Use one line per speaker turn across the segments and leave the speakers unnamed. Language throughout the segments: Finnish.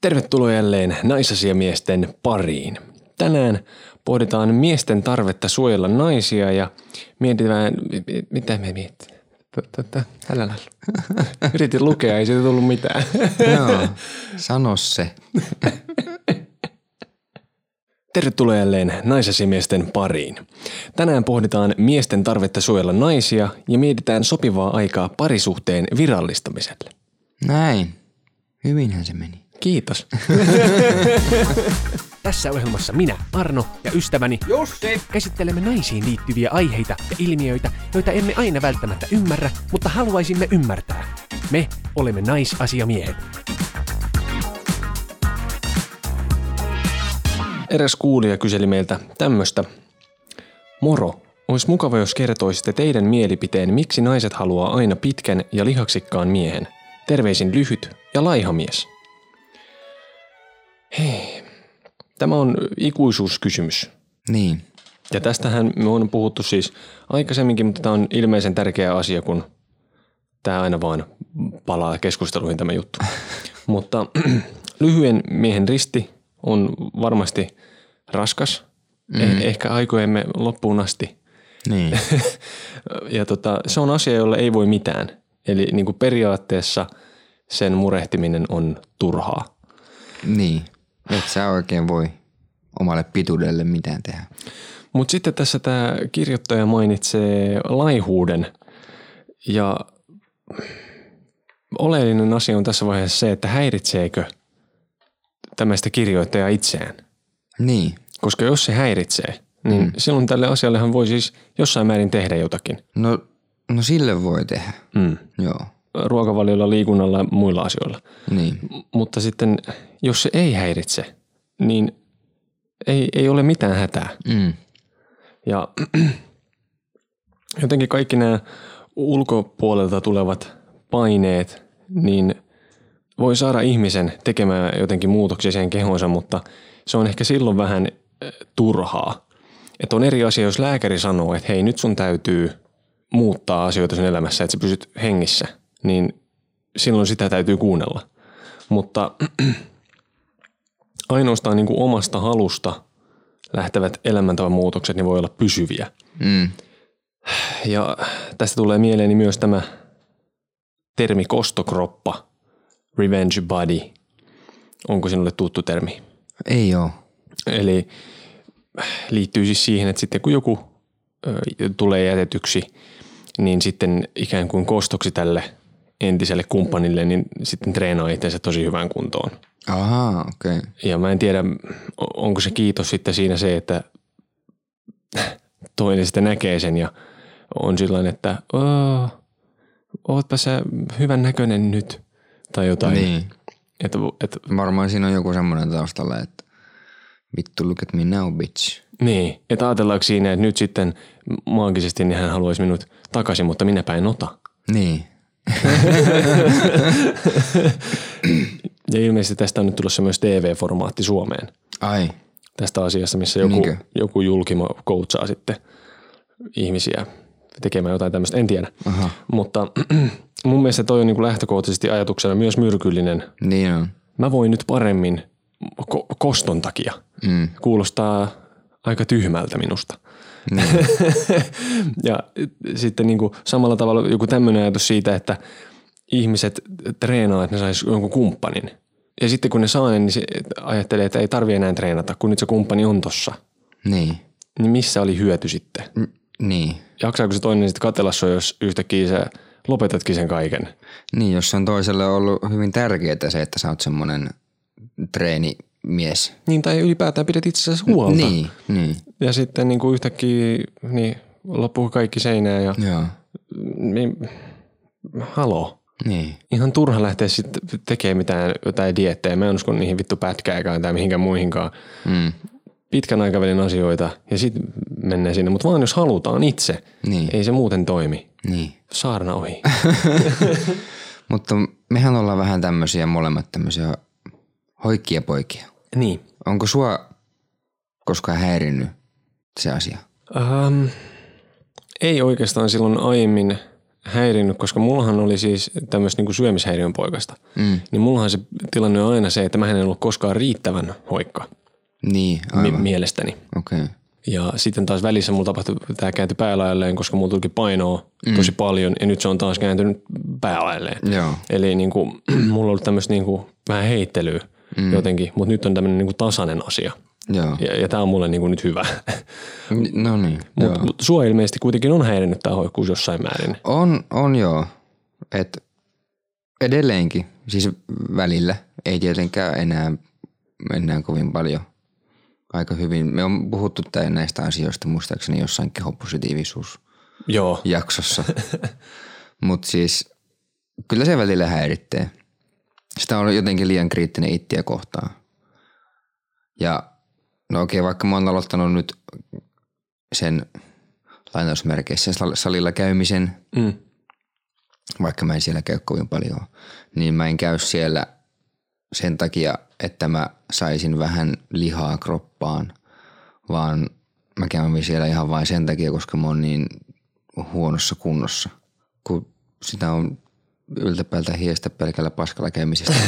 Tervetuloa jälleen naisasiamiesten pariin. Tänään pohditaan miesten tarvetta suojella naisia ja mietitään, mi- mitä me mietitään. Tällä Yritin lukea, ei siitä tullut mitään.
Joo, sano se.
Tervetuloa jälleen naisasiamiesten pariin. Tänään pohditaan miesten tarvetta suojella naisia ja mietitään sopivaa aikaa parisuhteen virallistamiselle.
Näin. Hyvinhän se meni.
Kiitos.
Tässä ohjelmassa minä, Arno ja ystäväni Jussi käsittelemme naisiin liittyviä aiheita ja ilmiöitä, joita emme aina välttämättä ymmärrä, mutta haluaisimme ymmärtää. Me olemme naisasiamiehet.
Eräs kuulija kyseli meiltä tämmöstä. Moro, olisi mukava jos kertoisitte teidän mielipiteen, miksi naiset haluaa aina pitkän ja lihaksikkaan miehen. Terveisin lyhyt ja laihamies. Hei, tämä on ikuisuuskysymys.
Niin.
Ja tästähän me on puhuttu siis aikaisemminkin, mutta tämä on ilmeisen tärkeä asia, kun tämä aina vaan palaa keskusteluihin tämä juttu. mutta lyhyen miehen risti on varmasti raskas, mm. eh- ehkä aikojemme loppuun asti.
Niin.
ja tota, se on asia, jolle ei voi mitään. Eli niin kuin periaatteessa sen murehtiminen on turhaa.
niin. Et sä oikein voi omalle pituudelle mitään tehdä.
Mutta sitten tässä tämä kirjoittaja mainitsee laihuuden ja oleellinen asia on tässä vaiheessa se, että häiritseekö tämmöistä kirjoittajaa itseään.
Niin.
Koska jos se häiritsee, niin mm. silloin tälle asiallehan voi siis jossain määrin tehdä jotakin.
No, no sille voi tehdä.
Mm.
Joo.
Ruokavaliolla, liikunnalla ja muilla asioilla.
Niin.
M- mutta sitten jos se ei häiritse, niin ei, ei ole mitään hätää.
Mm.
Ja jotenkin kaikki nämä ulkopuolelta tulevat paineet, niin voi saada ihmisen tekemään jotenkin muutoksia siihen kehonsa, mutta se on ehkä silloin vähän äh, turhaa. Että on eri asia, jos lääkäri sanoo, että hei nyt sun täytyy muuttaa asioita sun elämässä, että sä pysyt hengissä, niin silloin sitä täytyy kuunnella. Mutta ainoastaan niin kuin omasta halusta lähtevät elämäntavan muutokset niin voi olla pysyviä.
Mm.
Ja tästä tulee mieleeni myös tämä termi kostokroppa, revenge body. Onko sinulle tuttu termi?
Ei oo.
Eli liittyy siis siihen, että sitten kun joku ö, tulee jätetyksi, niin sitten ikään kuin kostoksi tälle entiselle kumppanille, niin sitten treenaa itseensä tosi hyvään kuntoon.
Ahaa, okei. Okay.
Ja mä en tiedä, onko se kiitos sitten siinä se, että toinen sitten näkee sen ja on sillain, että "Oo, ootpa sä hyvän näköinen nyt tai jotain.
Niin.
Että, että,
Varmaan siinä on joku semmoinen taustalla, että vittu look at me now, bitch.
niin, että ajatellaanko siinä, että nyt sitten maagisesti niin hän haluaisi minut takaisin, mutta minäpä en ota.
Niin.
Ja ilmeisesti tästä on nyt tulossa myös TV-formaatti Suomeen.
Ai.
Tästä asiasta, missä joku,
Niinkö?
joku julkimo coachaa sitten ihmisiä tekemään jotain tämmöistä, en tiedä.
Aha.
Mutta mun mielestä toi on niin kuin lähtökohtaisesti ajatuksena myös myrkyllinen.
Niin on.
Mä voin nyt paremmin ko- koston takia.
Mm.
Kuulostaa aika tyhmältä minusta.
Niin.
ja sitten niin kuin samalla tavalla joku tämmöinen ajatus siitä, että ihmiset treenaa, että ne sais jonkun kumppanin. Ja sitten kun ne saa niin se ajattelee, että ei tarvi enää treenata, kun nyt se kumppani on tossa.
niin.
Niin missä oli hyöty sitten?
Mm, niin.
Jaksaako se toinen sitten katella sua, jos yhtäkkiä sä lopetatkin sen kaiken?
Niin, jos on toiselle ollut hyvin tärkeää se, että sä oot semmoinen treenimies.
Niin, tai ylipäätään pidät itsestäsi huolta.
Niin, niin.
Ja sitten niin kuin yhtäkkiä niin loppuu kaikki seinään ja
Joo.
niin, halo.
Niin.
Ihan turha lähteä sitten tekemään mitään jotain diettejä. Mä en usko niihin vittu pätkääkään tai mihinkään muihinkaan.
Mm.
Pitkän aikavälin asioita ja sitten mennään sinne. Mutta vaan jos halutaan itse,
Niin.
ei se muuten toimi.
Niin.
Saarna ohi.
Mutta mehän ollaan vähän tämmöisiä molemmat tämmöisiä hoikkia poikia.
niin.
Onko sua koskaan häirinnyt se asia?
Um, ei oikeastaan silloin aiemmin häirinnyt, koska mullahan oli siis tämmöistä niin syömishäiriön poikasta. Mm. Niin mullahan se tilanne on aina se, että mä en ollut koskaan riittävän hoikka.
Niin,
aivan. Mi- mielestäni.
Okei. Okay.
Ja sitten taas välissä mulla tapahtui, tämä kääntyi päälailleen, koska mulla tulikin painoa mm. tosi paljon ja nyt se on taas kääntynyt päälailleen.
Joo.
Eli niin kuin, mulla on ollut tämmöistä niin kuin, vähän heittelyä mm. jotenkin, mutta nyt on tämmöinen niin kuin tasainen asia.
Joo.
Ja, ja tämä on mulle niin kuin nyt hyvä.
No niin.
Mutta mut sua ilmeisesti kuitenkin on häirinnyt tämä hoikkuus jossain määrin.
On, on joo. Et edelleenkin, siis välillä, ei tietenkään enää, enää kovin paljon – aika hyvin. Me on puhuttu näistä asioista muistaakseni jossain kehopositiivisuus
Joo.
jaksossa. Mutta siis kyllä se välillä häiritsee. Sitä on jotenkin liian kriittinen ittiä kohtaan. Ja no okei, vaikka mä oon aloittanut nyt sen lainausmerkeissä salilla käymisen, mm. vaikka mä en siellä käy kovin paljon, niin mä en käy siellä sen takia, että mä saisin vähän lihaa kroppaan, vaan mä käyn siellä ihan vain sen takia, koska mä oon niin huonossa kunnossa. Kun sitä on yltäpäältä hiestä pelkällä paskalla käymisestä.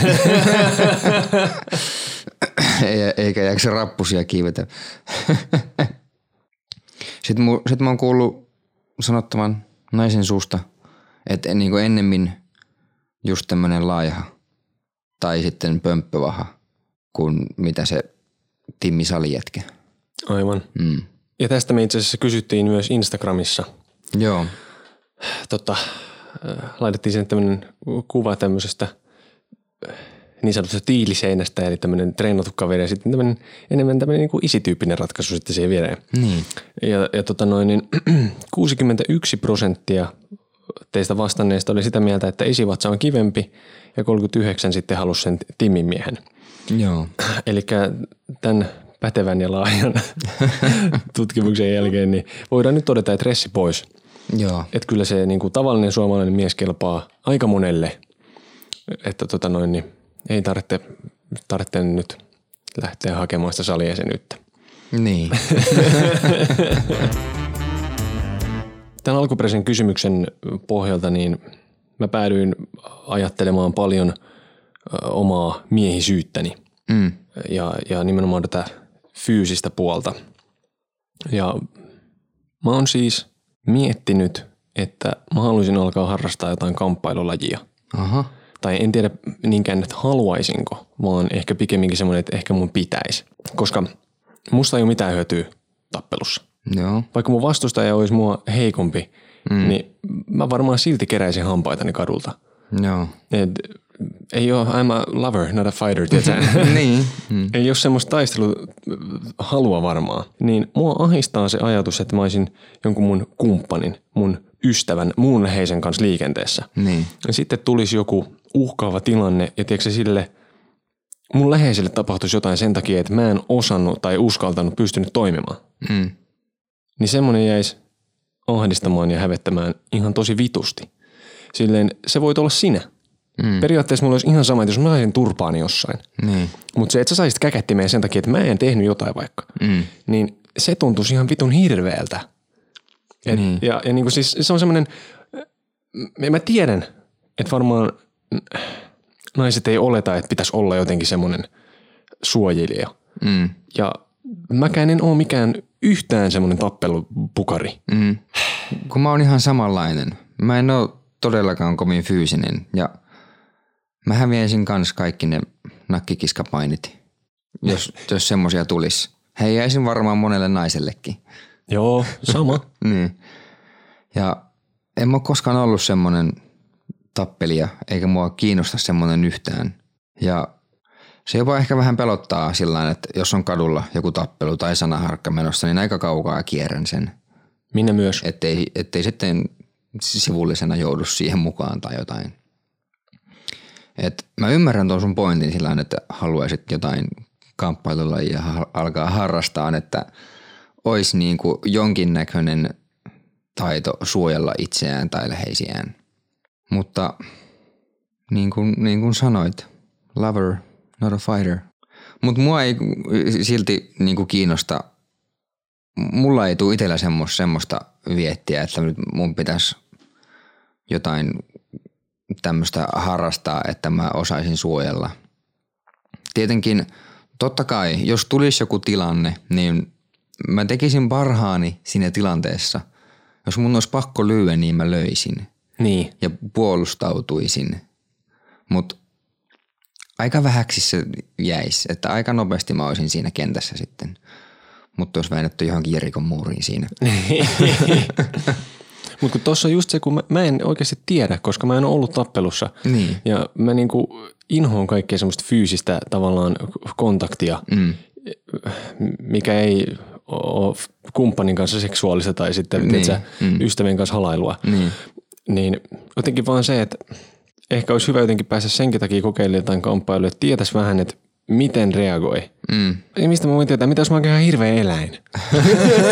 Eikä jaksa rappusia kiivetä. Sitten, mu, sitten mä oon kuullut sanottavan naisen suusta, että niin kuin ennemmin just tämmönen laiha tai sitten pömppövaha kuin mitä se Timmi Salijätkä.
Aivan.
Mm.
Ja tästä me itse asiassa kysyttiin myös Instagramissa.
Joo.
Tota, äh, laitettiin sen tämmöinen kuva tämmöisestä äh, niin sanotusta tiiliseinästä, eli tämmöinen treenattu kaveri ja sitten tämmöinen, enemmän tämmöinen niin kuin isityyppinen ratkaisu sitten siihen viereen.
Niin.
Ja, ja tota noin, niin 61 prosenttia teistä vastanneista oli sitä mieltä, että isivatsa on kivempi ja 39 sitten halusi sen Timin miehen.
Joo.
Eli tämän pätevän ja laajan tutkimuksen jälkeen niin voidaan nyt todeta, että ressi pois.
Joo.
Että kyllä se niin kuin tavallinen suomalainen mies kelpaa aika monelle. Että tota noin, niin ei tarvitse, tarvitse nyt lähteä hakemaan sitä salijäsenyyttä.
Niin.
Tämän alkuperäisen kysymyksen pohjalta niin mä päädyin ajattelemaan paljon omaa miehisyyttäni
mm.
ja, ja nimenomaan tätä fyysistä puolta. Ja mä oon siis miettinyt, että mä haluaisin alkaa harrastaa jotain kamppailulajia.
Aha.
Tai en tiedä niinkään, että haluaisinko, vaan ehkä pikemminkin semmoinen, että ehkä mun pitäisi. Koska musta ei ole mitään hyötyä tappelussa.
Joo.
Vaikka mun vastustaja olisi mua heikompi, mm. niin mä varmaan silti keräisin hampaitani kadulta.
Joo.
Et, ei ole, I'm a lover, not a fighter,
niin. Mm.
Ei ole semmoista taistelu halua varmaan. Niin mua ahistaa se ajatus, että mä olisin jonkun mun kumppanin, mun ystävän, muun läheisen kanssa liikenteessä.
Niin.
Ja sitten tulisi joku uhkaava tilanne ja tiedätkö sille, mun läheiselle tapahtuisi jotain sen takia, että mä en osannut tai uskaltanut pystynyt toimimaan.
Mm
niin semmoinen jäisi ahdistamaan ja hävettämään ihan tosi vitusti. Silleen se voit olla sinä. Mm. Periaatteessa mulla olisi ihan sama, että jos mä saisin turpaani jossain.
Niin.
Mutta se, että sä saisit käkättimeen sen takia, että mä en tehnyt jotain vaikka,
mm.
niin se tuntuisi ihan vitun hirveältä. Et, niin. Ja, ja niin kuin siis se on semmoinen, mä tiedän, että varmaan naiset ei oleta, että pitäisi olla jotenkin semmoinen suojelija.
Mm.
Ja mäkään en ole mikään yhtään semmoinen tappelupukari.
Mm. Kun mä oon ihan samanlainen. Mä en ole todellakaan kovin fyysinen ja mä häviäisin kans kaikki ne nakkikiskapainit, jos, jos semmosia tulisi. Heijäisin varmaan monelle naisellekin.
Joo, sama.
niin. Ja en mä koskaan ollut semmoinen tappelija, eikä mua kiinnosta semmoinen yhtään. Ja se jopa ehkä vähän pelottaa sillä että jos on kadulla joku tappelu tai sanaharkka menossa, niin aika kaukaa kierrän sen.
Minä myös.
Ettei, ettei sitten sivullisena joudu siihen mukaan tai jotain. Et mä ymmärrän tuon sun pointin sillä että haluaisit jotain kamppailulajia alkaa harrastaa, että olisi niin kuin jonkinnäköinen taito suojella itseään tai läheisiään. Mutta niin kuin, niin kuin sanoit, lover – not a fighter. Mutta mua ei silti niinku kiinnosta, mulla ei tule itsellä semmoista, semmoista viettiä, että nyt mun pitäisi jotain tämmöistä harrastaa, että mä osaisin suojella. Tietenkin totta kai, jos tulisi joku tilanne, niin mä tekisin parhaani siinä tilanteessa. Jos mun olisi pakko lyödä, niin mä löisin
Niin.
ja puolustautuisin. Mutta aika vähäksi se jäisi, että aika nopeasti mä olisin siinä kentässä sitten. Mutta olisi väännetty johonkin Jerikon muuriin siinä.
Mutta kun tuossa on just se, kun mä, mä en oikeasti tiedä, koska mä en ole ollut tappelussa.
Niin.
Ja mä niinku inhoon kaikkea semmoista fyysistä tavallaan kontaktia,
Mm.
mikä ei ole kumppanin kanssa seksuaalista tai sitten
Niin,
niin.
mm.
ystävien kanssa halailua.
Niin.
Niin jotenkin vaan se, että ehkä olisi hyvä jotenkin päästä senkin takia kokeilemaan jotain kamppailuja, että tietäisi vähän, että miten reagoi.
Mm.
Ja mistä mä voin tietää, mitä jos mä oon ihan hirveä eläin?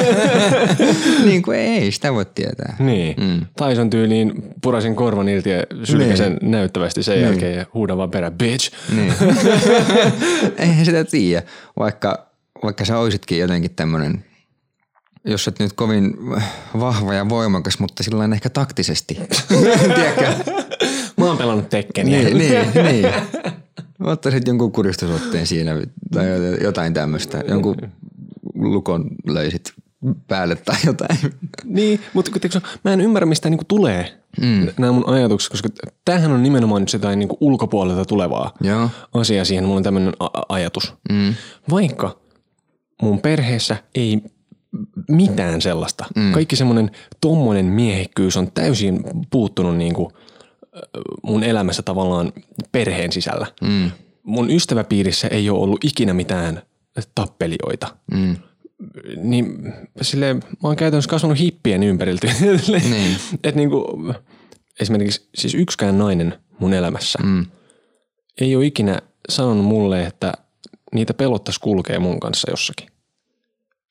niin kuin ei sitä voi tietää.
Niin. Mm. Tyson tyyliin purasin korvan irti ja sylkäsen niin. näyttävästi sen niin. jälkeen ja huudan vaan perään, bitch.
Niin. Eihän sitä tiedä, vaikka, vaikka sä oisitkin jotenkin tämmönen, jos et nyt kovin vahva ja voimakas, mutta sillä ehkä taktisesti. Tiedätkö?
Mä oon pelannut Tekkeniä.
Niin, niin, niin. Ottaisit jonkun kuristusotteen siinä tai jotain tämmöistä. Jonkun lukon löysit päälle tai jotain.
Niin, mutta kun, mä en ymmärrä, mistä niinku tulee mm. nämä mun ajatukset, koska tämähän on nimenomaan nyt jotain niinku ulkopuolelta tulevaa
Joo.
asiaa siihen. Mulla on tämmöinen ajatus. Mm. Vaikka mun perheessä ei mitään sellaista. Mm. Kaikki semmoinen tommonen miehekkyys on täysin puuttunut niinku ö, mun elämässä tavallaan perheen sisällä. Mm. Mun ystäväpiirissä ei ole ollut ikinä mitään tappelijoita. Mm. Niin silleen, mä oon käytännössä kasvanut hippien ympäriltä. niin. Et niinku, esimerkiksi siis yksikään nainen mun elämässä mm. ei ole ikinä sanonut mulle, että niitä pelottaisi kulkea mun kanssa jossakin.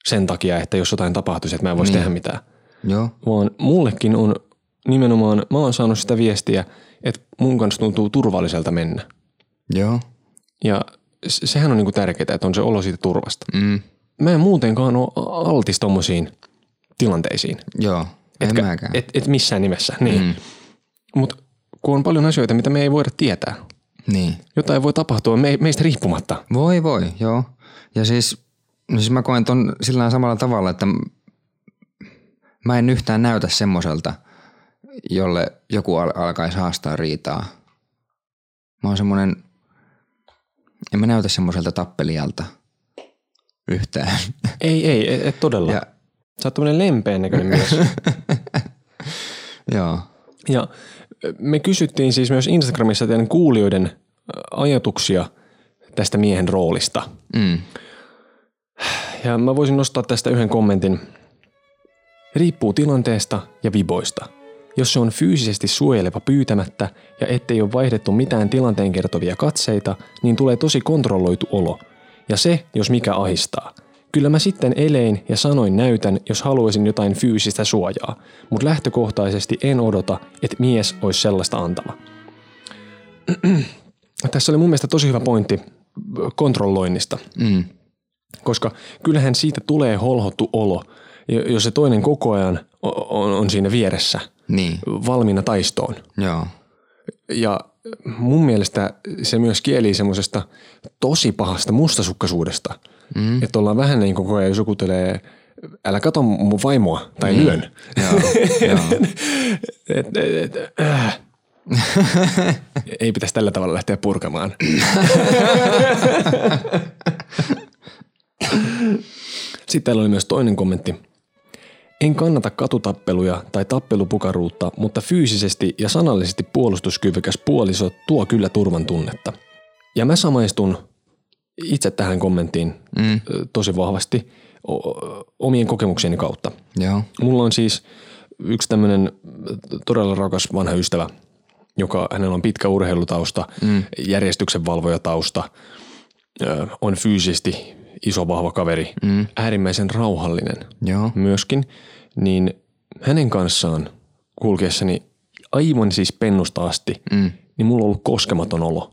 Sen takia, että jos jotain tapahtuisi, että mä en voisi niin. tehdä mitään.
Joo.
Vaan mullekin on nimenomaan, mä oon saanut sitä viestiä, että mun kanssa tuntuu turvalliselta mennä.
Joo.
Ja se- sehän on niinku tärkeää, että on se olo siitä turvasta.
Mm.
Mä en muutenkaan ole altis tommosiin tilanteisiin.
Joo. En
Etkä-
mäkään.
Et, et missään nimessä. Niin. Mm. Mutta kun on paljon asioita, mitä me ei voida tietää.
Niin.
Jotain voi tapahtua me, meistä riippumatta.
Voi voi, joo. Ja siis, no siis mä koen ton sillä samalla tavalla, että mä en yhtään näytä semmoiselta, jolle joku al- alkaisi haastaa riitaa. Mä oon semmonen, en mä näytä semmoiselta tappelijalta yhtään.
Ei, ei, et, et todella.
Ja.
Sä oot tämmönen lempeän näköinen mies.
joo.
Ja me kysyttiin siis myös Instagramissa teidän kuulijoiden ajatuksia tästä miehen roolista.
Mm.
Ja mä voisin nostaa tästä yhden kommentin. Riippuu tilanteesta ja viboista. Jos se on fyysisesti suojeleva pyytämättä ja ettei ole vaihdettu mitään tilanteen kertovia katseita, niin tulee tosi kontrolloitu olo. Ja se, jos mikä ahistaa. Kyllä mä sitten elein ja sanoin näytän, jos haluaisin jotain fyysistä suojaa, mutta lähtökohtaisesti en odota, että mies olisi sellaista antava. Tässä oli mun mielestä tosi hyvä pointti kontrolloinnista
Mm.
Koska kyllähän siitä tulee holhottu olo, jo- jos se toinen koko ajan on, on siinä vieressä
Niin,
valmiina taistoon.
joo.
Ja mun mielestä se myös kieli semmoisesta tosi pahasta mustasukkaisuudesta. Mm. Että ollaan vähän niin koko ajan, jos joku tulee, älä kato mun vaimoa tai niin. lyön.
Joo, joo.
et, et, et, äh. Ei pitäisi tällä tavalla lähteä purkamaan. Sitten täällä oli myös toinen kommentti. En kannata katutappeluja tai tappelupukaruutta, mutta fyysisesti ja sanallisesti puolustuskyvykäs puoliso tuo kyllä turvan tunnetta. Ja mä samaistun itse tähän kommenttiin mm. tosi vahvasti omien kokemuksieni kautta.
Joo.
Mulla on siis yksi tämmöinen todella rakas vanha ystävä, joka hänellä on pitkä urheilutausta, mm. järjestyksenvalvojatausta, on fyysisesti iso vahva kaveri, mm. äärimmäisen rauhallinen
Joo.
myöskin, niin hänen kanssaan kulkeessani aivan siis pennusta asti, mm. niin mulla on ollut koskematon olo.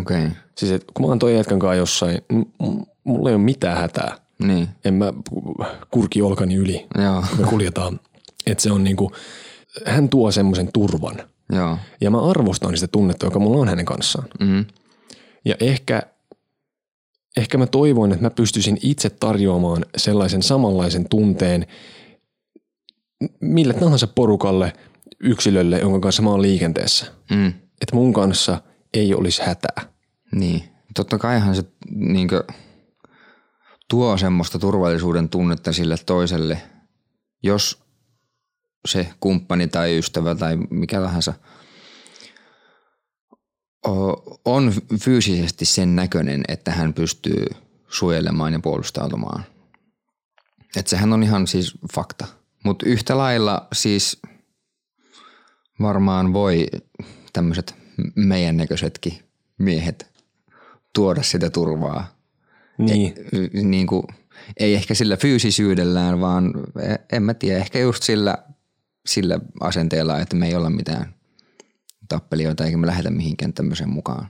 Okei. Okay.
Siis et, kun mä oon toi jätkän kanssa jossain, niin mulla ei ole mitään hätää.
Niin.
En mä kurki olkani yli
Joo.
me kuljetaan. Että se on niinku, hän tuo semmoisen turvan
Joo.
Ja mä arvostan sitä tunnetta, joka mulla on hänen kanssaan.
Mm.
Ja ehkä, ehkä mä toivoin, että mä pystyisin itse tarjoamaan sellaisen samanlaisen tunteen mille tahansa porukalle, yksilölle, jonka kanssa mä oon liikenteessä.
Mm.
Että mun kanssa ei olisi hätää.
Niin. Totta kaihan se niinkö, tuo semmoista turvallisuuden tunnetta sille toiselle, jos se kumppani tai ystävä tai mikä tahansa on fyysisesti sen näköinen, että hän pystyy suojelemaan ja puolustautumaan. Että sehän on ihan siis fakta. Mutta yhtä lailla siis varmaan voi tämmöiset meidän näköisetkin miehet tuoda sitä turvaa.
Niin.
Y- Niin kuin, ei ehkä sillä fyysisyydellään, vaan e- en mä tiedä, ehkä just sillä, sillä asenteella, että me ei olla mitään tappelijoita eikä me lähdetä mihinkään tämmöiseen mukaan.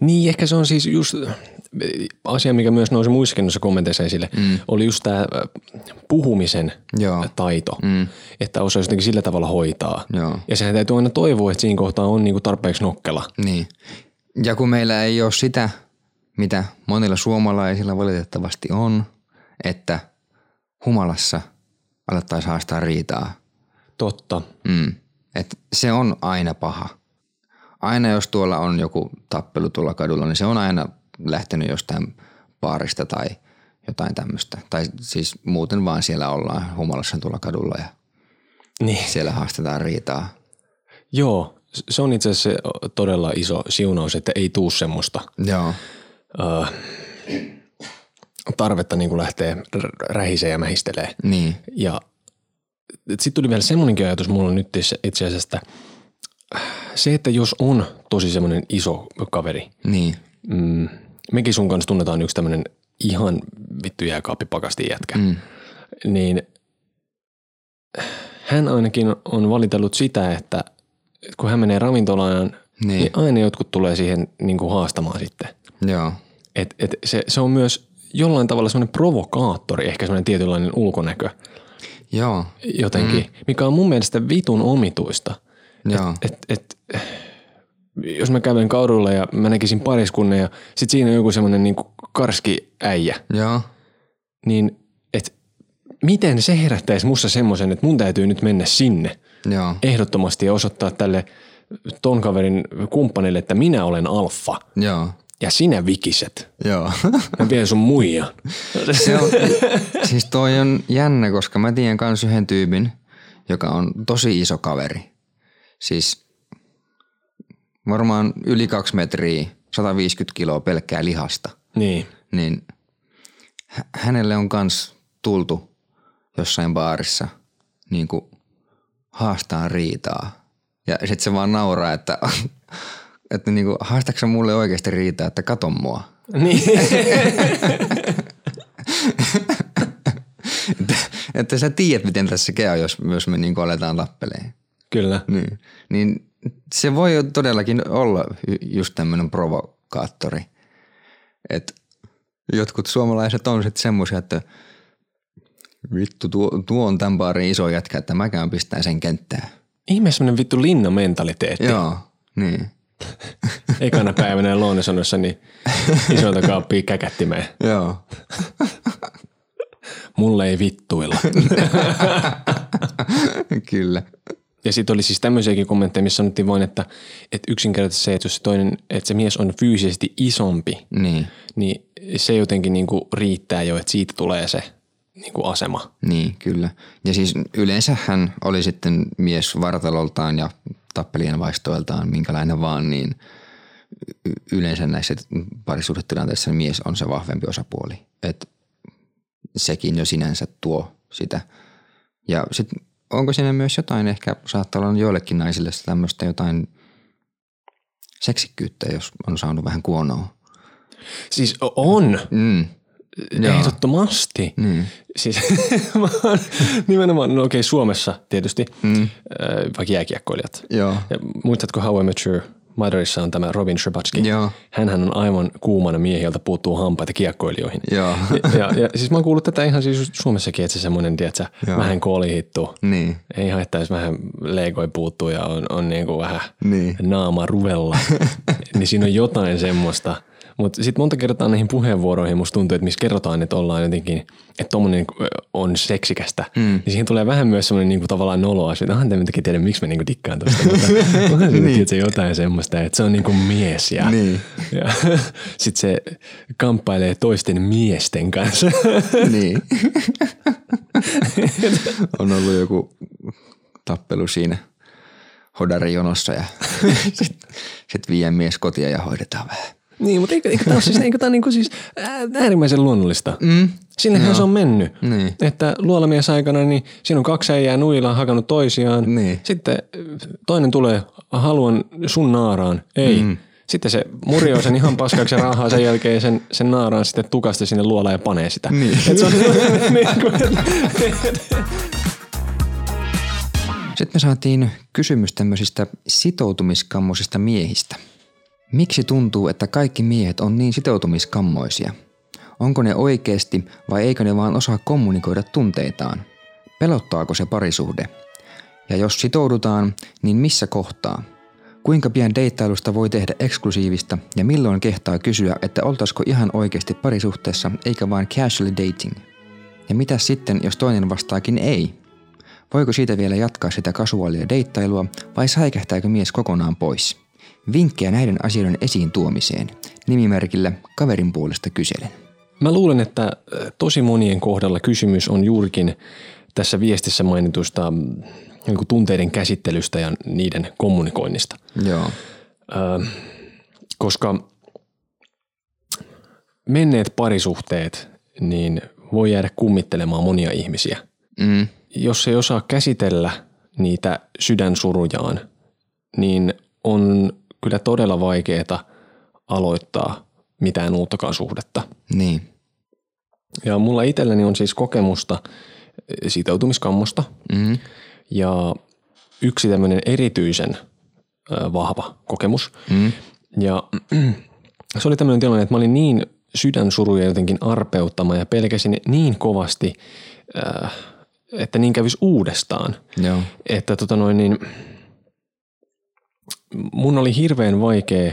Niin, ehkä se on siis just asia, mikä myös nousi muissakin noissa kommenteissa esille, mm. oli just tämä puhumisen
Joo.
taito, mm. että osaisi jotenkin sillä tavalla hoitaa.
Joo.
Ja sehän täytyy aina toivoa, että siinä kohtaa on niinku tarpeeksi nokkela.
Niin. Ja kun meillä ei ole sitä, mitä monilla suomalaisilla valitettavasti on, että humalassa alettaisiin haastaa riitaa.
Totta.
Mm. Et se on aina paha. Aina jos tuolla on joku tappelu tuolla kadulla, niin se on aina lähtenyt jostain baarista tai jotain tämmöistä. Tai siis muuten vaan siellä ollaan humalassa tuolla kadulla ja
Niin.
siellä haastetaan riitaa.
Joo, se on itse asiassa todella iso siunaus, että ei tuu semmoista
Joo.
ö, tarvetta niin lähteä rähisee ja mähistelee.
Niin.
Ja sitten tuli vielä semmoinenkin ajatus mulla nyt itse asiassa, että se, että jos on tosi semmoinen iso kaveri,
Niin.
mm, mekin sun kanssa tunnetaan yksi tämmöinen ihan vittu jääkaappipakasti jätkä, mm. niin hän ainakin on valitellut sitä, että kun hän menee ravintolaan, niin,
Niin.
aina jotkut tulee siihen niin kuin haastamaan sitten.
Joo.
Et, et se, se on myös jollain tavalla semmoinen provokaattori, ehkä semmoinen tietynlainen ulkonäkö
Joo.
jotenkin, mm. mikä on mun mielestä vitun omituista.
Joo.
Et, et, jos mä kävelen kadulla ja mä näkisin pariskunnan ja sit siinä on joku semmoinen niin karski äijä,
Joo.
niin et miten se herättäisi mussa semmoisen, että mun täytyy nyt mennä sinne
Joo.
ehdottomasti ja osoittaa tälle ton kaverin kumppanille, että minä olen alfa
Joo.
ja sinä vikiset.
Joo.
Mä vien sun muijan.
Se on, siis toi on jännä, koska mä tiedän kans yhden tyypin, joka on tosi iso kaveri. Siis varmaan yli kaksi metriä, 150 kiloa pelkkää lihasta.
Niin.
Niin hä- hänelle on kans tultu jossain baarissa niin kuin haastaa riitaa. Ja sit se vaan nauraa, että, että niin kuin, haastatko mulle oikeasti riitaa, että kato mua.
Niin.
että, että sä tiedät, miten tässä käy, jos myös me niin aletaan tappeleen.
Kyllä.
Niin. niin se voi todellakin olla ju- just tämmöinen provokaattori. Että jotkut suomalaiset on sitten semmoisia, että vittu, tuo, tuo on tämän baarin iso jätkä, että mäkään pistää sen kenttään.
Ihme semmoinen vittu linnamentaliteetti.
Joo, niin.
Ekana päivänä Lounasanossa niin isolta kaappia käkättimeen.
Joo.
Mulle ei vittuilla.
Kyllä.
Ja sitten oli siis tämmöisiäkin kommentteja, missä sanottiin vain, että, että yksinkertaisesti se, että jos se toinen, että se mies on fyysisesti isompi,
Niin,
niin se jotenkin niin kuin riittää jo, että siitä tulee se niin kuin asema.
niin, kyllä. Ja siis yleensä hän oli sitten mies vartaloltaan ja tappelien vaistoiltaan, minkälainen vaan, niin yleensä näissä parisuhdetilanteissa mies on se vahvempi osapuoli. Et sekin jo sinänsä tuo sitä. Ja sitten onko siinä myös jotain, ehkä saattaa olla joillekin naisille tämmöistä jotain seksikkyyttä, jos on saanut vähän kuonoa.
Siis on,
Mm. Joo.
ehdottomasti.
Niin.
Siis mä oon nimenomaan, no okei Suomessa tietysti,
Mm.
äh, vaikka jääkiekkoilijat.
Joo.
Ja muistatko How I Met Your Motherissa on tämä Robin Sherbatsky.
Joo.
Hänhän on aivan kuumana miehieltä puuttuu hampaita kiekkoilijoihin.
Joo.
Ja, ja, ja siis mä oon kuullut tätä ihan siis Suomessakin, että se semmoinen, tiedätkö,
Joo.
vähän kolihittu.
Niin.
Ei haittaa, jos vähän leegoi puuttuu ja on, on niin kuin vähän
Niin.
naama ruvella. niin siinä on jotain semmoista. Mutta sitten monta kertaa näihin puheenvuoroihin musta tuntuu, että missä kerrotaan, että ollaan jotenkin, että tommonen on seksikästä. Mm. Niin siihen tulee vähän myös semmoinen niinku tavallaan noloa, että onhan te jotenkin tiedä, miksi mä niinku dikkaan tosta. Onhan niin. se jotain semmoista, että se on niinku mies ja,
Niin.
ja sitten se kamppailee toisten miesten kanssa.
niin. on ollut joku tappelu siinä hodarijonossa ja sitten sit vie mies kotia ja hoidetaan vähän.
Niin, mutta eikö, eikö tämä ole siis, eikö tää niinku siis ää, äärimmäisen luonnollista? Mm. Sinnehän se on mennyt.
Niin.
Että luolamies aikana, niin siinä on kaksi äijää nuilla hakannut toisiaan.
Niin.
Sitten toinen tulee, haluan sun naaraan. Ei. Mm. Sitten se murjoo sen ihan paskaksi ja rahaa sen jälkeen sen, sen naaraan sitten tukasta sinne luolaan ja panee sitä.
Niin.
Et se on, niin kuin,
Sitten me saatiin kysymys tämmöisistä sitoutumiskammoisista miehistä. Miksi tuntuu, että kaikki miehet on niin sitoutumiskammoisia? Onko ne oikeasti vai eikö ne vaan osaa kommunikoida tunteitaan? Pelottaako se parisuhde? Ja jos sitoudutaan, niin missä kohtaa? Kuinka pian deittailusta voi tehdä eksklusiivista ja milloin kehtaa kysyä, että oltaisiko ihan oikeasti parisuhteessa eikä vain casual dating? Ja mitä sitten, jos toinen vastaakin ei? Voiko siitä vielä jatkaa sitä kasuaalia deittailua vai säikähtääkö mies kokonaan pois? Vinkkejä näiden asioiden esiin tuomiseen. Nimimerkillä kaverin puolesta kyselen.
Mä luulen, että äh, tosi monien kohdalla kysymys on juurikin tässä viestissä mainitusta mm, niin kuin tunteiden käsittelystä ja niiden kommunikoinnista.
Joo.
Ö, koska menneet parisuhteet, niin voi jäädä kummittelemaan monia ihmisiä.
Mm.
Jos ei osaa käsitellä niitä sydänsurujaan, niin on kyllä todella vaikeaa aloittaa mitään uuttakaan suhdetta.
Niin.
Ja mulla itselläni on siis kokemusta sitoutumiskammosta
Mm.
ja yksi tämmöinen erityisen vahva kokemus.
Mm.
Ja se oli tämmöinen tilanne, että mä olin niin sydänsuruja jotenkin arpeuttama ja pelkäsin niin kovasti, että niin kävisi uudestaan.
Joo.
Että tota noin niin, mun oli hirveän vaikea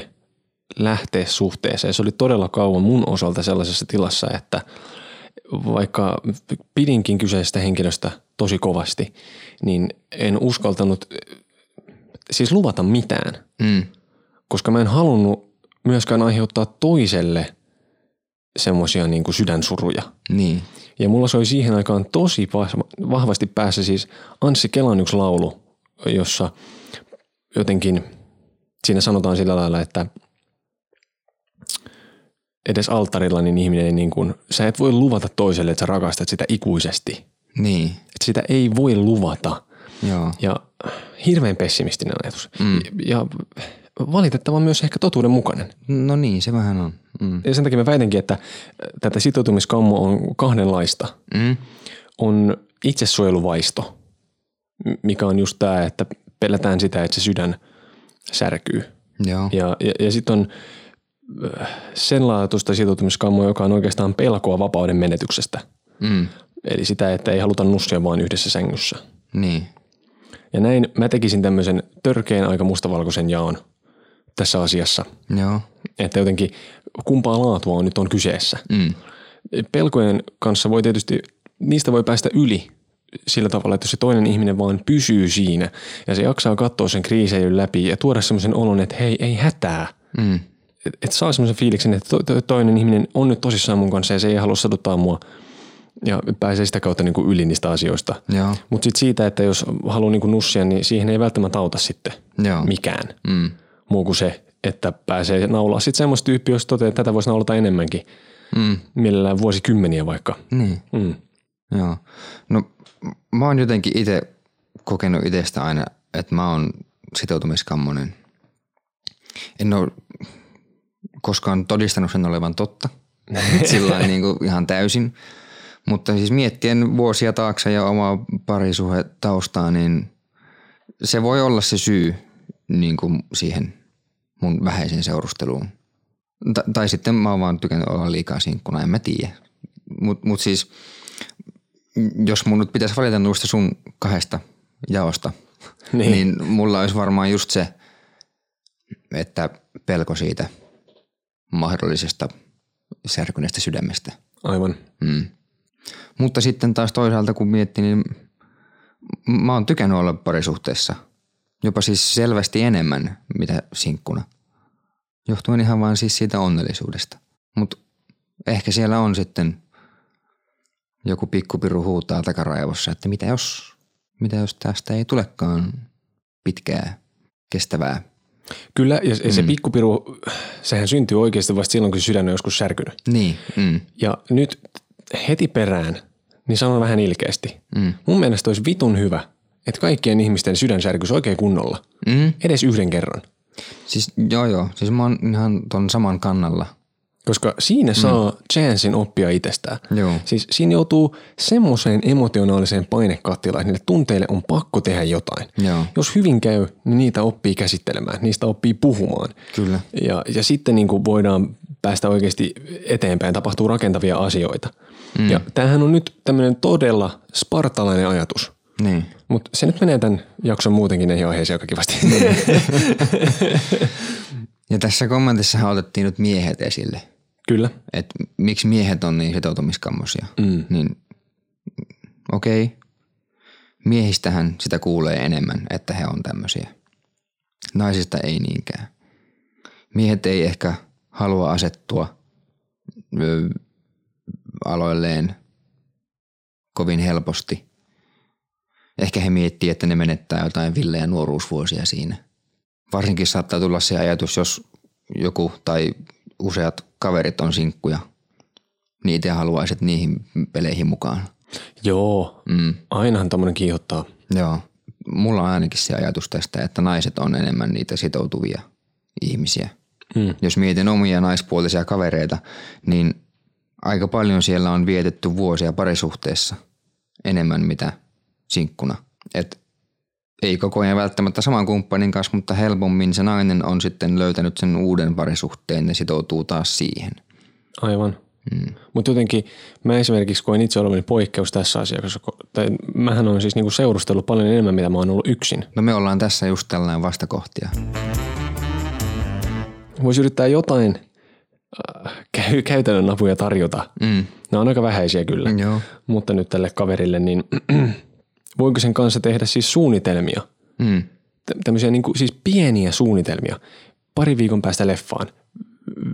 lähteä suhteeseen. Se oli todella kauan mun osalta sellaisessa tilassa, että vaikka pidinkin kyseisestä henkilöstä tosi kovasti, niin en uskaltanut siis luvata mitään,
Mm.
koska mä en halunnut myöskään aiheuttaa toiselle semmoisia niin sydänsuruja.
Niin.
Ja mulla soi siihen aikaan tosi vah- vahvasti päässä siis Anssi Kelan yksi laulu, jossa jotenkin siinä sanotaan sillä lailla, että edes alttarilla niin ihminen ei niin kuin, sä et voi luvata toiselle, että sä rakastat sitä ikuisesti.
Niin.
Että sitä ei voi luvata.
Joo.
Ja hirveän pessimistinen ajatus. Mm. Ja valitettavan myös ehkä totuuden mukainen.
No niin, se vähän on. Mm.
Ja sen takia mä väitänkin, että tätä sitoutumiskammo on kahdenlaista.
Mm.
On itsesuojeluvaisto, mikä on just tämä, että pelätään sitä, että se sydän särkyy.
Joo.
Ja, ja, ja sitten on äh, sen laatuista sitoutumiskammoa, joka on oikeastaan pelkoa vapauden menetyksestä.
Mm.
Eli sitä, että ei haluta nussia vaan yhdessä sängyssä.
Niin.
Ja näin mä tekisin tämmöisen törkeän aika mustavalkoisen jaon tässä asiassa.
Joo.
Että jotenkin kumpaa laatua on nyt on kyseessä.
Mm.
Pelkojen kanssa voi tietysti, niistä voi päästä yli sillä tavalla, että jos se toinen ihminen vaan pysyy siinä ja se jaksaa katsoa sen kriiseilyn läpi ja tuoda semmoisen olon, että hei, ei hätää.
Mm.
Että et saa semmoisen fiiliksen, että to, to, toinen ihminen on nyt tosissaan mun kanssa ja se ei halua saduttaa mua ja pääsee sitä kautta niin kuin yli niistä asioista. Mutta sitten siitä, että jos haluaa niin kuin nussia, niin siihen ei välttämättä auta sitten
Joo.
mikään
Mm.
muu kuin se, että pääsee naulaa. Sitten semmoista tyyppiä, jos toteaa, että tätä voisi naulata enemmänkin,
Mm.
mielellään vuosikymmeniä vaikka.
Niin.
Mm.
Joo. No mä oon jotenkin itse kokenut itsestä aina, että mä oon sitoutumiskammonen. En ole koskaan todistanut sen olevan totta. Sillä niin kuin ihan täysin. Mutta siis miettien vuosia taakse ja omaa parisuhetaustaa, niin se voi olla se syy niin kuin siihen mun vähäisen seurusteluun. Ta- tai sitten mä oon vaan tykännyt olla liikaa sinkkuna, en mä tiedä. Mut, mut siis, jos mun nyt pitäisi valita noista sun kahdesta jaosta, niin.
Niin.
mulla olisi varmaan just se, että pelko siitä mahdollisesta särkyneestä sydämestä.
Aivan.
Mm. Mutta sitten taas toisaalta kun miettii, niin mä oon tykännyt olla parisuhteessa. Jopa siis selvästi enemmän, mitä sinkkuna. Johtuen ihan vaan siis siitä onnellisuudesta. Mutta ehkä siellä on sitten joku pikkupiru huutaa takaraivossa, että mitä jos, mitä jos tästä ei tulekaan pitkää, kestävää.
Kyllä, ja se- se pikkupiru, sehän syntyy oikeasti vasta silloin, kun se sydän on joskus särkynyt.
Niin, mm,
Ja nyt heti perään, niin sanon vähän ilkeästi.
Mm.
Mun mielestä olisi vitun hyvä, että kaikkien ihmisten sydän särkyisi oikein kunnolla.
mm.
Edes yhden kerran.
Siis joo joo, siis mä oon ihan ton saman kannalla.
Koska siinä saa chanssin oppia itsestään.
Joo.
Siis siinä joutuu semmoiseen emotionaaliseen painekattilaan, että niille tunteille on pakko tehdä jotain.
Joo.
Jos hyvin käy, niin niitä oppii käsittelemään, niistä oppii puhumaan.
Kyllä.
Ja, ja sitten niin kuin voidaan päästä oikeasti eteenpäin, tapahtuu rakentavia asioita. Mm. Ja tämähän on nyt tämmöinen todella spartalainen ajatus.
Niin.
Mutta se nyt menee tämän jakson muutenkin näihin aiheisiin aika kivasti.
Ja tässä kommentissahan otettiin nyt miehet esille.
Kyllä.
Että miksi miehet on niin sitoutumiskammosia.
Mm.
Niin okei, okay. miehistähän sitä kuulee enemmän, että he on tämmöisiä. Naisista ei niinkään. Miehet ei ehkä halua asettua ö, aloilleen kovin helposti. Ehkä he miettii, että ne menettää jotain villejä nuoruusvuosia siinä. Varsinkin saattaa tulla se ajatus, jos joku tai useat kaverit on sinkkuja, niin itse haluaisit niihin peleihin mukaan.
Joo,
Mm.
ainahan tämmöinen kiihottaa.
Joo. Mulla on ainakin se ajatus tästä, että naiset on enemmän niitä sitoutuvia ihmisiä.
Mm.
Jos mietin omia naispuolisia kavereita, niin aika paljon siellä on vietetty vuosia parisuhteessa enemmän mitä sinkkuna. Et ei koko ajan välttämättä saman kumppanin kanssa, mutta helpommin se nainen on sitten löytänyt sen uuden parisuhteen ja sitoutuu taas siihen.
Aivan. Mm. Mutta jotenkin mä esimerkiksi koen itse olevani poikkeus tässä asiassa, koska tai mähän on siis niinku seurustellut paljon enemmän, mitä mä oon ollut yksin.
No me ollaan tässä just tällainen vastakohtia.
Voisi yrittää jotain äh, käy, käytännön apuja tarjota.
Mm.
Nämä on aika vähäisiä kyllä,
Joo.
mutta nyt tälle kaverille, niin voiko sen kanssa tehdä siis suunnitelmia?
Mm.
Tä- Tämmöisiä niinku, siis pieniä suunnitelmia. Pari viikon päästä leffaan,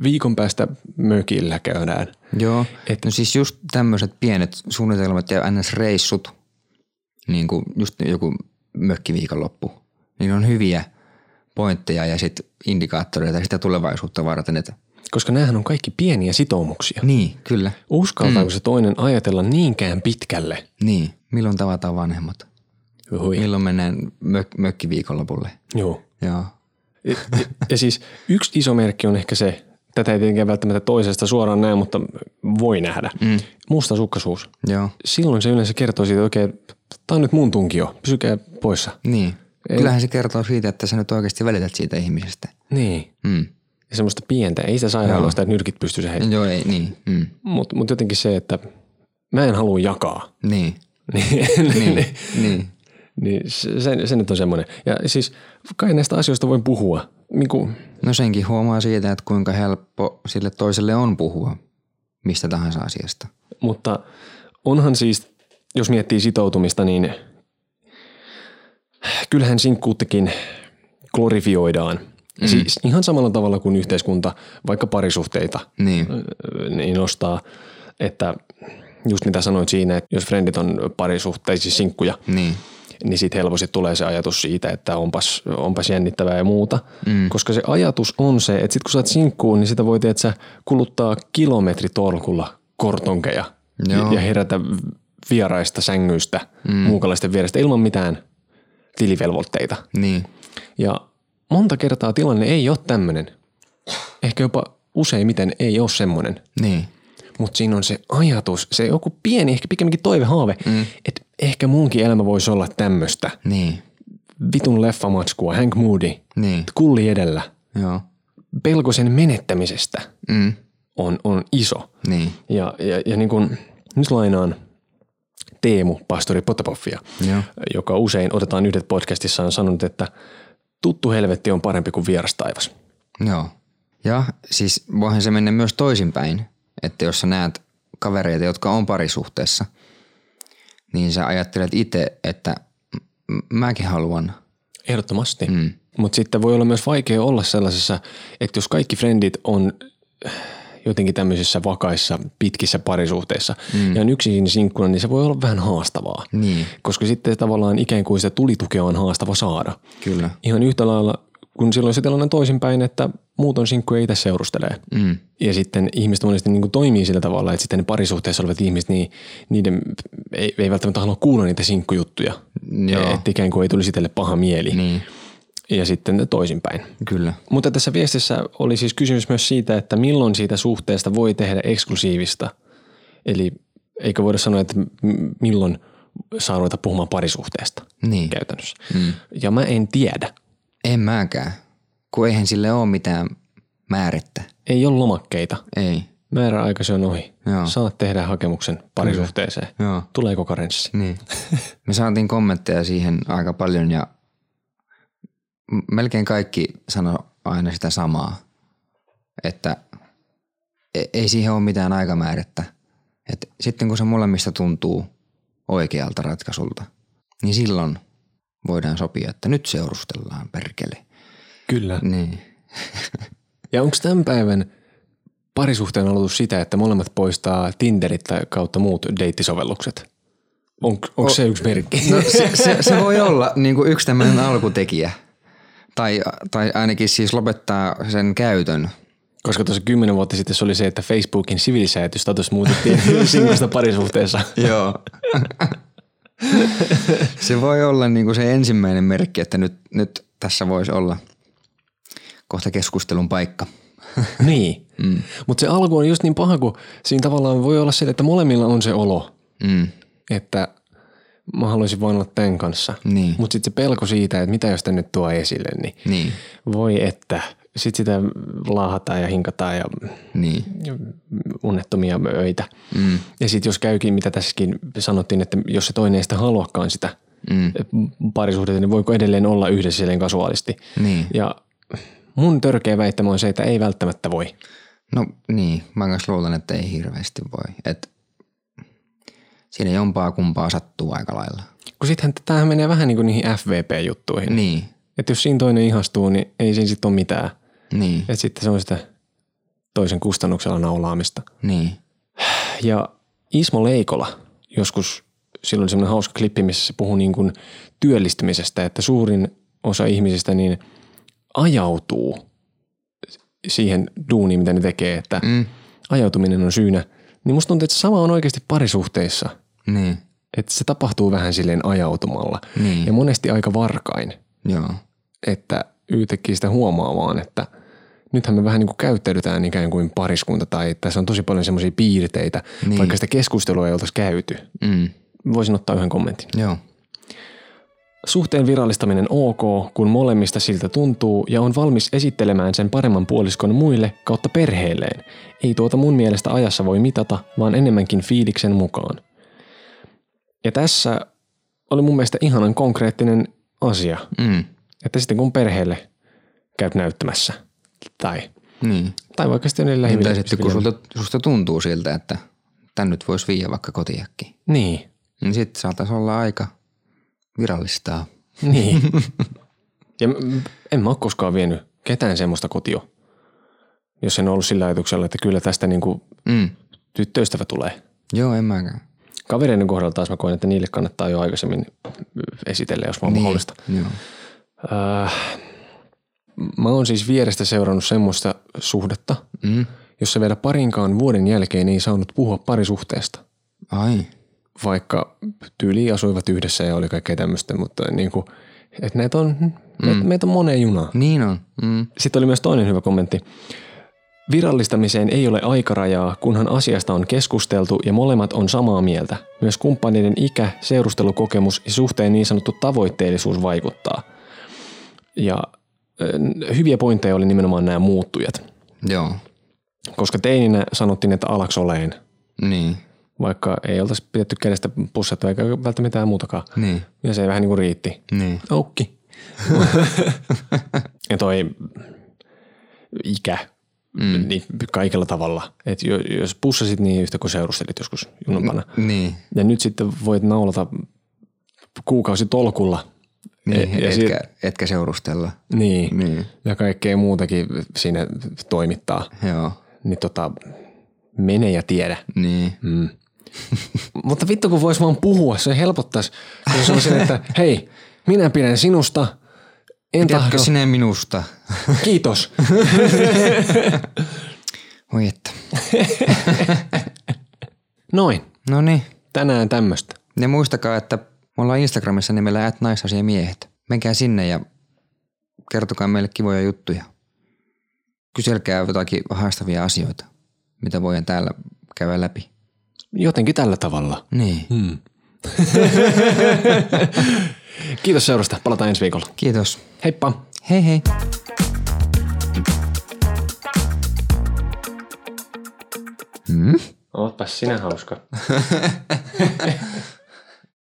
viikon päästä mökillä käydään.
Joo,
Et-
no siis just tämmöiset pienet suunnitelmat ja NS-reissut, niin kuin just joku mökkiviikonloppu, niin on hyviä pointteja ja sitten indikaattoreita sitä tulevaisuutta varten. Että,
Koska näähän on kaikki pieniä sitoumuksia.
niin, kyllä.
Uskaltaako se toinen ajatella niinkään pitkälle?
Niin, milloin tavataan vanhemmat?
Hui.
Milloin mennään mök- mökkiviikonlopulle?
Joo.
Joo.
Ja, ja, ja siis yksi iso merkki on ehkä se, tätä ei tietenkään välttämättä toisesta suoraan näe, mutta voi nähdä. Mm. Musta sukkasuus.
Joo,
Silloin se yleensä kertoo siitä, että okei, tämä on nyt mun tunkio, pysykää poissa.
niin.
Ei.
Kyllähän se kertoo siitä, että sä nyt oikeasti välität siitä ihmisestä.
Niin.
Mm.
Ja semmoista pientä, ei sitä sairaaloista, että nyrkit pystyisi heittämään.
Joo, ei, niin. Mm.
Mutta mut jotenkin se, että mä en halua jakaa.
Niin,
niin,
niin, niin.
niin se, se, se nyt on semmoinen. Ja siis kai näistä asioista voi puhua. Niin kuin,
No senkin huomaa siitä, että kuinka helppo sille toiselle on puhua mistä tahansa asiasta.
Mutta onhan siis, jos miettii sitoutumista, niin kyllähän sinkkuuttakin glorifioidaan. Mm. Siis ihan samalla tavalla kuin yhteiskunta vaikka parisuhteita
Niin,
niin nostaa, että just mitä sanoit siinä, että jos frendit on parisuhteisia sinkkuja,
niin,
niin sitten helposti tulee se ajatus siitä, että onpas, onpas jännittävää ja muuta. Mm. Koska se ajatus on se, että sit kun sä oot sinkkuun, niin sitä voi että sä kuluttaa kilometritolkulla kortonkeja
Joo.
ja herätä vieraista sängyistä, mm. muukalaisten vierestä ilman mitään tilivelvoitteita.
niin,
Ja monta kertaa tilanne ei ole tämmöinen. Ehkä jopa useimmiten ei ole semmoinen.
niin,
Mutta siinä on se ajatus, se joku pieni, ehkä pikemminkin toivehaave, mm. että ehkä munkin elämä voisi olla tämmöistä.
niin,
Vitun leffamatskua, Hank Moody,
niin,
kulli edellä.
joo.
pelko sen menettämisestä
Mm.
on, on iso.
Niin.
Ja, ja, ja niin kuin, nyt lainaan Teemu, pastori Potapoffia,
Joo.
joka usein otetaan yhdet podcastissa on sanonut, että tuttu helvetti on parempi kuin vieras taivas.
Joo. Ja siis voihan se mennä myös toisinpäin, että jos sä näet kavereita, jotka on parisuhteessa, niin sä ajattelet itse, että mäkin haluan.
Ehdottomasti. Mm. Mutta sitten voi olla myös vaikea olla sellaisessa, että jos kaikki frendit on jotenkin tämmöisissä vakaissa, pitkissä parisuhteissa mm. ja on yksin sinkkuna, niin se voi olla vähän haastavaa.
Niin.
Koska sitten tavallaan ikään kuin sitä tulitukea on haastava saada.
Kyllä.
Ihan yhtä lailla, kun silloin se tilanne toisinpäin, että muut on sinkkuja itse seurustelee.
Mm.
Ja sitten ihmiset monesti niin kuin toimii sillä tavalla, että sitten ne parisuhteessa olevat ihmiset, niin niiden ei, ei välttämättä halua kuulla niitä sinkkujuttuja.
Joo.
Että ikään kuin ei tulisi itselle paha mieli.
Niin.
Ja sitten toisinpäin.
Kyllä.
Mutta tässä viestissä oli siis kysymys myös siitä, että milloin siitä suhteesta voi tehdä eksklusiivista. Eli eikö voida sanoa, että milloin saa ruveta puhumaan parisuhteesta
Niin.
käytännössä. Mm. Ja mä en tiedä.
En mäkään. Kun eihän sille ole mitään määrettä.
Ei ole lomakkeita.
Ei.
Määräaika se on ohi.
Joo.
Saat tehdä hakemuksen parisuhteeseen.
Joo.
Tuleeko karenssi?
Niin. Me saatiin kommentteja siihen aika paljon ja melkein kaikki sano aina sitä samaa, että e- ei siihen ole mitään aikamäärettä. Et sitten kun se molemmista tuntuu oikealta ratkaisulta, niin silloin voidaan sopia, että nyt seurustellaan perkele.
Kyllä.
Niin.
Ja onko tämän päivän parisuhteen aloitus sitä, että molemmat poistaa Tinderit tai kautta muut deittisovellukset? On, onko se yksi merkki?
No se, se, se voi olla niin kuin yksi tämmöinen alkutekijä. Tai, tai ainakin siis lopettaa sen käytön.
Koska tuossa kymmenen vuotta sitten se oli se, että Facebookin sivilisäätystatus muutettiin sinkusta parisuhteessa.
Joo. se voi olla niin kuin se ensimmäinen merkki, että nyt, nyt tässä voisi olla kohta keskustelun paikka.
niin. Mm. Mutta se alku on just niin paha, kun siinä tavallaan voi olla se, että molemmilla on se olo,
Mm.
että mä haluaisin vain olla tämän kanssa.
Niin.
Mutta sitten se pelko siitä, että mitä jos nyt tuo esille, niin
Niin.
voi että. Sitten sitä laahataan ja hinkataan ja
Niin.
unettomia öitä.
Mm.
Ja sitten jos käykin, mitä tässäkin sanottiin, että jos se toinen ei sitä haluakaan sitä
Mm.
parisuhdetta, niin voiko edelleen olla yhdessä silleen kasuaalisti.
Niin.
Ja mun törkeä väittämä on se, että ei välttämättä voi.
No niin, mä myös luulen, että ei hirveästi voi. Et siinä jompaa kumpaa sattuu aika lailla.
Kun sittenhän tämähän menee vähän niin kuin niihin FVP-juttuihin.
Niin.
Että jos siinä toinen ihastuu, niin ei siinä sitten ole mitään.
Niin.
Että sitten se on sitä toisen kustannuksella naulaamista.
Niin.
Ja Ismo Leikola joskus, silloin oli semmoinen hauska klippi, missä se puhui niin kuin työllistymisestä, että suurin osa ihmisistä niin ajautuu siihen duuniin, mitä ne tekee, että
Mm.
ajautuminen on syynä. Niin musta tuntuu, että sama on oikeasti parisuhteissa.
Niin.
Että se tapahtuu vähän silleen ajautumalla.
Niin.
Ja monesti aika varkain,
Joo.
että yhtäkkiä sitä huomaa vaan, että nythän me vähän niin kuin käyttäydytään ikään kuin pariskunta tai tässä on tosi paljon semmoisia piirteitä,
niin.
vaikka sitä keskustelua ei oltaisi käyty.
Mm.
Voisin ottaa yhden kommentin.
Joo.
Suhteen virallistaminen ok, kun molemmista siltä tuntuu ja on valmis esittelemään sen paremman puoliskon muille kautta perheelleen. Ei tuota mun mielestä ajassa voi mitata, vaan enemmänkin fiiliksen mukaan. Ja tässä oli mun mielestä ihanan konkreettinen asia,
Mm.
että sitten kun perheelle käyt näyttämässä tai,
Niin.
tai vaikka sitten niille
Tai
lähimmille
sitten kun sulta, susta tuntuu siltä, että tän nyt voisi viiä vaikka kotiakin.
Niin,
Niin sitten saataisiin olla aika virallistaa.
niin. ja en mä ole koskaan vienyt ketään semmoista kotio, jos en ollut sillä ajatuksella, että kyllä tästä niin kuin
Mm.
tyttöystävä tulee.
Joo, en mäkään.
Kavereiden kohdalla taas mä koen, että niille kannattaa jo aikaisemmin esitellä, jos vaan niin. mahdollista.
Joo.
Äh, mä oon siis vierestä seurannut semmoista suhdetta,
Mm.
jossa vielä parinkaan vuoden jälkeen ei saanut puhua parisuhteesta.
Ai.
Vaikka tyyli asuivat yhdessä ja oli kaikkea tämmöistä, mutta niin kuin, että näitä on, mm. meitä, meitä on moneen junaan.
Niin on. Mm.
Sitten oli myös toinen hyvä kommentti. Virallistamiseen ei ole aikarajaa, kunhan asiasta on keskusteltu ja molemmat on samaa mieltä. Myös kumppaneiden ikä, seurustelukokemus ja suhteen niin sanottu tavoitteellisuus vaikuttaa. Ja hyviä pointteja oli nimenomaan nämä muuttujat.
Joo.
Koska teininä sanottiin, että alaks oleen,
Niin.
Vaikka ei oltaisi pidetty kädestä pussetta eikä välttämättä mitään muutakaan.
Niin.
Ja se vähän niin kuin riitti.
Niin.
Aukki. ja toi ikä mm. niin kaikella tavalla. Et jo- jos pussasit niin yhtä kuin seurustelit joskus junampana.
Niin.
Ja nyt sitten voit naulata kuukausi tolkulla.
Niin,
ja
etkä,
si-
etkä seurustella.
niin.
Niin.
Ja kaikkea muutakin siinä toimittaa.
Joo.
Niin tota, mene ja tiedä.
Niin.
Mm. Mutta vittu kun vois vaan puhua, se helpottaisi. Jos se on silleen, että hei, minä pidän sinusta, en tahdo,
Tiedätkö sinä minusta?
kiitos.
Voi että.
Noin,
No niin.
tänään tämmöistä.
Ja muistakaa, että me ollaan Instagramissa nimellä at naisasiamiehet. Menkää sinne ja kertokaa meille kivoja juttuja. Kyselkää jotakin haastavia asioita, mitä voidaan täällä käydä läpi.
Jotenkin tällä tavalla.
Niin.
Hmm. Kiitos seurasta, palataan ensi viikolla.
Kiitos.
Heippa!
Hei hei.
Ootpas sinä hauska.